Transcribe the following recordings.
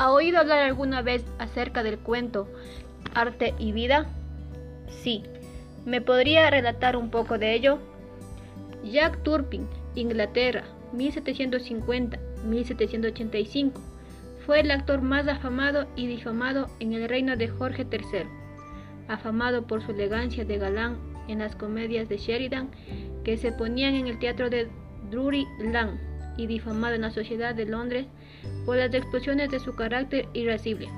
¿Ha oído hablar alguna vez acerca del cuento Arte y Vida? Sí. ¿Me podría relatar un poco de ello? Jack Turpin, Inglaterra, 1750-1785. Fue el actor más afamado y difamado en el reino de Jorge III, afamado por su elegancia de galán en las comedias de Sheridan que se ponían en el teatro de Drury Lane y difamado en la sociedad de Londres por las explosiones de su carácter irascible.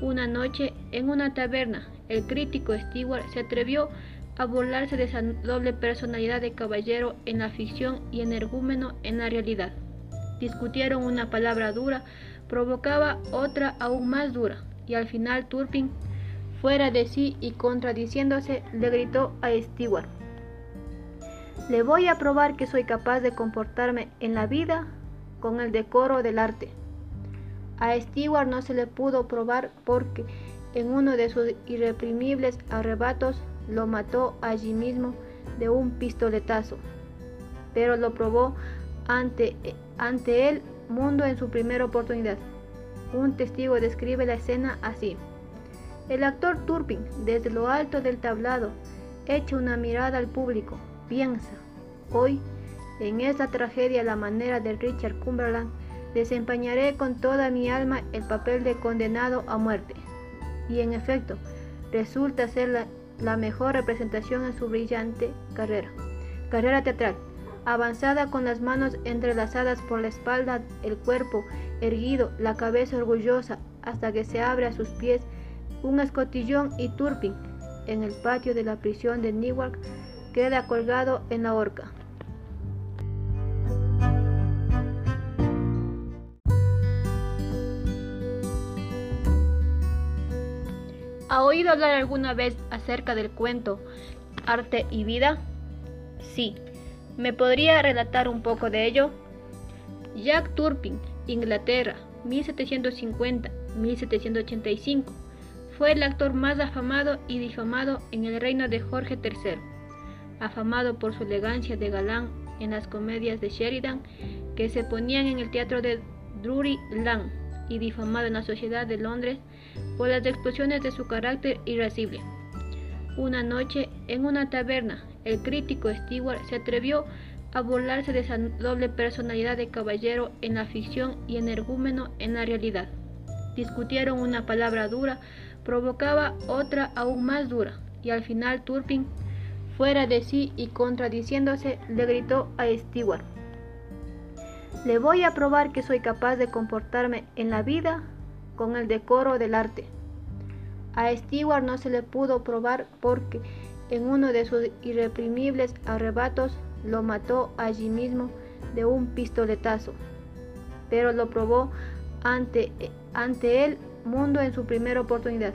Una noche, en una taberna, el crítico Stewart se atrevió a burlarse de esa doble personalidad de caballero en la ficción y energúmeno en la realidad. Discutieron una palabra dura, provocaba otra aún más dura, y al final Turpin, fuera de sí y contradiciéndose, le gritó a Stewart. Le voy a probar que soy capaz de comportarme en la vida con el decoro del arte. A Stewart no se le pudo probar porque en uno de sus irreprimibles arrebatos lo mató allí mismo de un pistoletazo. Pero lo probó ante, ante el mundo en su primera oportunidad. Un testigo describe la escena así. El actor Turpin, desde lo alto del tablado, echa una mirada al público Piensa, hoy, en esta tragedia la manera de Richard Cumberland, desempeñaré con toda mi alma el papel de condenado a muerte. Y en efecto, resulta ser la, la mejor representación en su brillante carrera. Carrera teatral, avanzada con las manos entrelazadas por la espalda, el cuerpo erguido, la cabeza orgullosa, hasta que se abre a sus pies un escotillón y Turpin en el patio de la prisión de Newark queda colgado en la horca. ¿Ha oído hablar alguna vez acerca del cuento Arte y Vida? Sí. ¿Me podría relatar un poco de ello? Jack Turpin, Inglaterra, 1750-1785. Fue el actor más afamado y difamado en el reino de Jorge III afamado por su elegancia de galán en las comedias de Sheridan que se ponían en el teatro de Drury Lane y difamado en la sociedad de Londres por las explosiones de su carácter irascible. Una noche, en una taberna, el crítico Stewart se atrevió a burlarse de esa doble personalidad de caballero en la ficción y energúmeno en la realidad. Discutieron una palabra dura, provocaba otra aún más dura, y al final Turpin Fuera de sí y contradiciéndose, le gritó a Stewart. Le voy a probar que soy capaz de comportarme en la vida con el decoro del arte. A Stewart no se le pudo probar porque en uno de sus irreprimibles arrebatos lo mató allí mismo de un pistoletazo. Pero lo probó ante, ante el mundo en su primera oportunidad.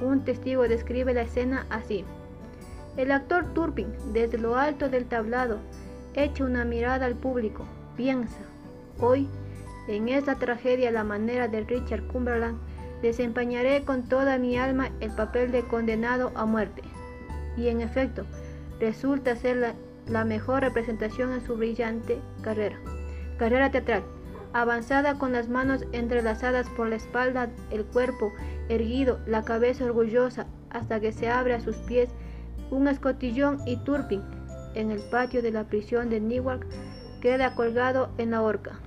Un testigo describe la escena así. El actor Turpin, desde lo alto del tablado, echa una mirada al público. Piensa, hoy, en esta tragedia la manera de Richard Cumberland, desempeñaré con toda mi alma el papel de condenado a muerte. Y en efecto, resulta ser la, la mejor representación en su brillante carrera. Carrera teatral, avanzada con las manos entrelazadas por la espalda, el cuerpo erguido, la cabeza orgullosa, hasta que se abre a sus pies un escotillón y Turpin, en el patio de la prisión de Newark, queda colgado en la horca.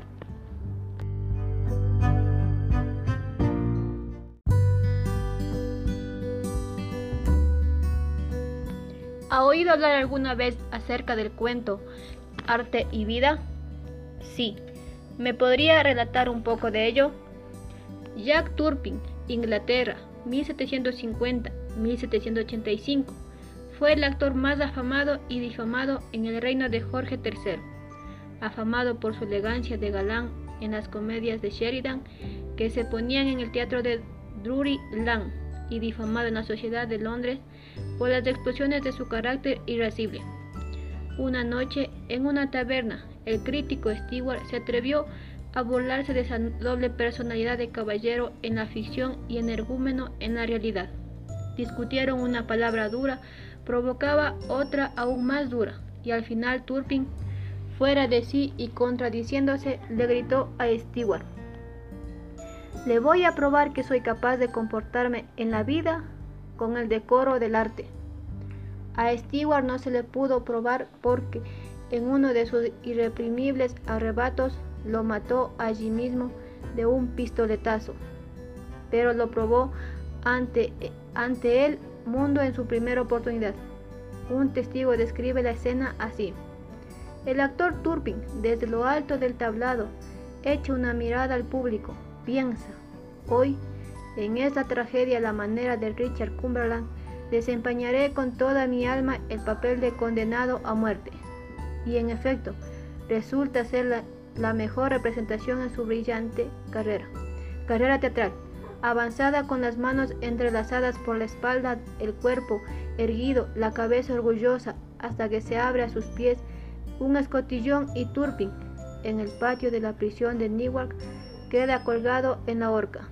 ¿Ha oído hablar alguna vez acerca del cuento Arte y Vida? Sí. ¿Me podría relatar un poco de ello? Jack Turpin, Inglaterra, 1750-1785 fue el actor más afamado y difamado en el reino de Jorge III, afamado por su elegancia de galán en las comedias de Sheridan que se ponían en el teatro de Drury Lane y difamado en la sociedad de Londres por las explosiones de su carácter irascible. Una noche, en una taberna, el crítico Stewart se atrevió a burlarse de esa doble personalidad de caballero en la ficción y energúmeno en la realidad. Discutieron una palabra dura provocaba otra aún más dura, y al final Turpin, fuera de sí y contradiciéndose, le gritó a Stewart. Le voy a probar que soy capaz de comportarme en la vida con el decoro del arte. A Stewart no se le pudo probar porque en uno de sus irreprimibles arrebatos lo mató allí mismo de un pistoletazo. Pero lo probó ante, ante el mundo en su primera oportunidad. Un testigo describe la escena así. El actor Turpin, desde lo alto del tablado, echa una mirada al público Piensa, hoy, en esta tragedia la manera de Richard Cumberland, desempeñaré con toda mi alma el papel de condenado a muerte. Y en efecto, resulta ser la, la mejor representación en su brillante carrera. Carrera teatral, avanzada con las manos entrelazadas por la espalda, el cuerpo erguido, la cabeza orgullosa, hasta que se abre a sus pies un escotillón y Turpin en el patio de la prisión de Newark queda colgado en la horca.